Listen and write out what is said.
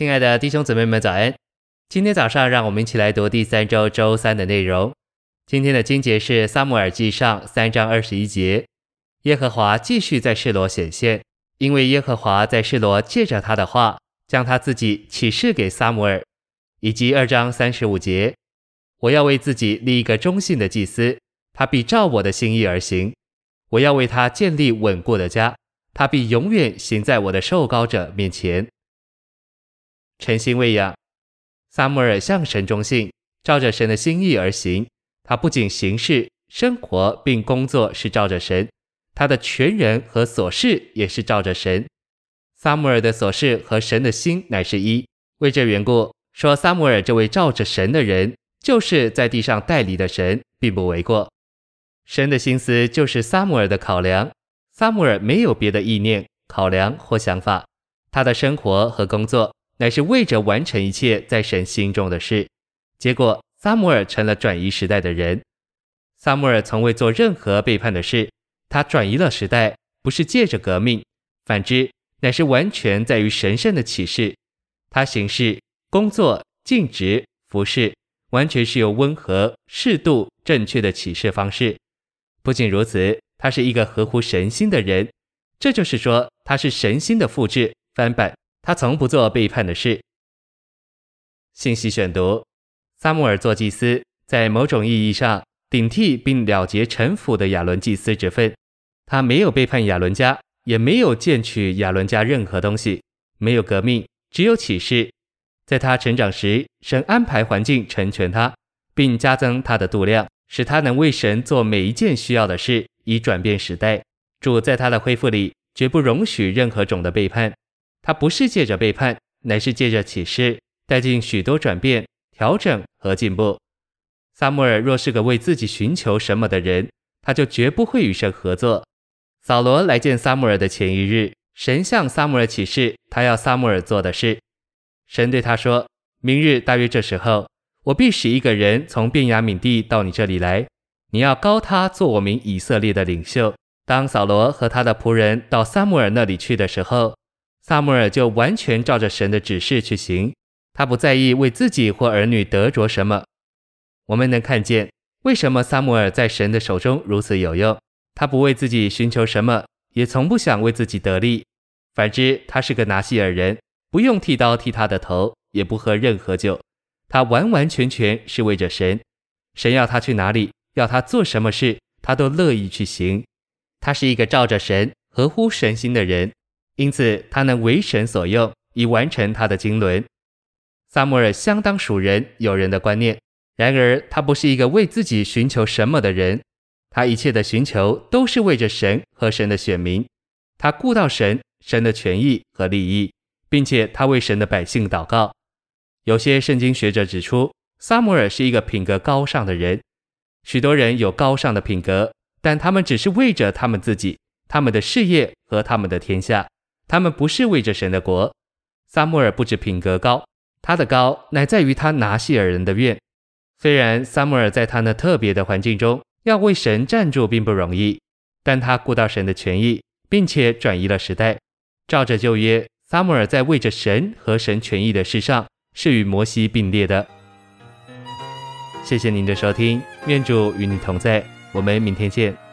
亲爱的弟兄姊妹们，早安！今天早上，让我们一起来读第三周周三的内容。今天的经节是《撒母耳记上》三章二十一节。耶和华继续在示罗显现，因为耶和华在示罗借着他的话，将他自己启示给撒母耳。以及二章三十五节，我要为自己立一个忠信的祭司，他必照我的心意而行。我要为他建立稳固的家，他必永远行在我的受膏者面前。诚心喂养，撒母耳向神忠信，照着神的心意而行。他不仅行事、生活并工作是照着神，他的全人和琐事也是照着神。撒母耳的琐事和神的心乃是一。为这缘故，说撒母耳这位照着神的人，就是在地上代理的神，并不为过。神的心思就是撒母耳的考量，撒母耳没有别的意念、考量或想法，他的生活和工作。乃是为着完成一切在神心中的事，结果撒母耳成了转移时代的人。撒母耳从未做任何背叛的事，他转移了时代，不是借着革命，反之乃是完全在于神圣的启示。他行事、工作、尽职、服事，完全是由温和、适度、正确的启示方式。不仅如此，他是一个合乎神心的人，这就是说他是神心的复制翻版。他从不做背叛的事。信息选读：撒母耳做祭司，在某种意义上顶替并了结臣服的亚伦祭司之分。他没有背叛亚伦家，也没有窃取亚伦家任何东西，没有革命，只有启示。在他成长时，神安排环境成全他，并加增他的度量，使他能为神做每一件需要的事，以转变时代。主在他的恢复里，绝不容许任何种的背叛。他不是借着背叛，乃是借着启示，带进许多转变、调整和进步。撒母耳若是个为自己寻求什么的人，他就绝不会与神合作。扫罗来见撒母耳的前一日，神向撒母耳启示他要撒母耳做的事。神对他说：“明日大约这时候，我必使一个人从便雅悯地到你这里来，你要膏他做我名以色列的领袖。”当扫罗和他的仆人到撒母耳那里去的时候，撒母耳就完全照着神的指示去行，他不在意为自己或儿女得着什么。我们能看见为什么撒母耳在神的手中如此有用。他不为自己寻求什么，也从不想为自己得利。反之，他是个拿细耳人，不用剃刀剃他的头，也不喝任何酒。他完完全全是为着神。神要他去哪里，要他做什么事，他都乐意去行。他是一个照着神、合乎神心的人。因此，他能为神所用，以完成他的经纶。撒母耳相当属人、有人的观念，然而他不是一个为自己寻求什么的人，他一切的寻求都是为着神和神的选民。他顾到神、神的权益和利益，并且他为神的百姓祷告。有些圣经学者指出，撒母耳是一个品格高尚的人。许多人有高尚的品格，但他们只是为着他们自己、他们的事业和他们的天下。他们不是为着神的国。撒母耳不止品格高，他的高乃在于他拿细尔人的愿。虽然撒母耳在他那特别的环境中要为神站住并不容易，但他顾到神的权益，并且转移了时代。照着旧约，撒母耳在为着神和神权益的事上是与摩西并列的。谢谢您的收听，愿主与你同在，我们明天见。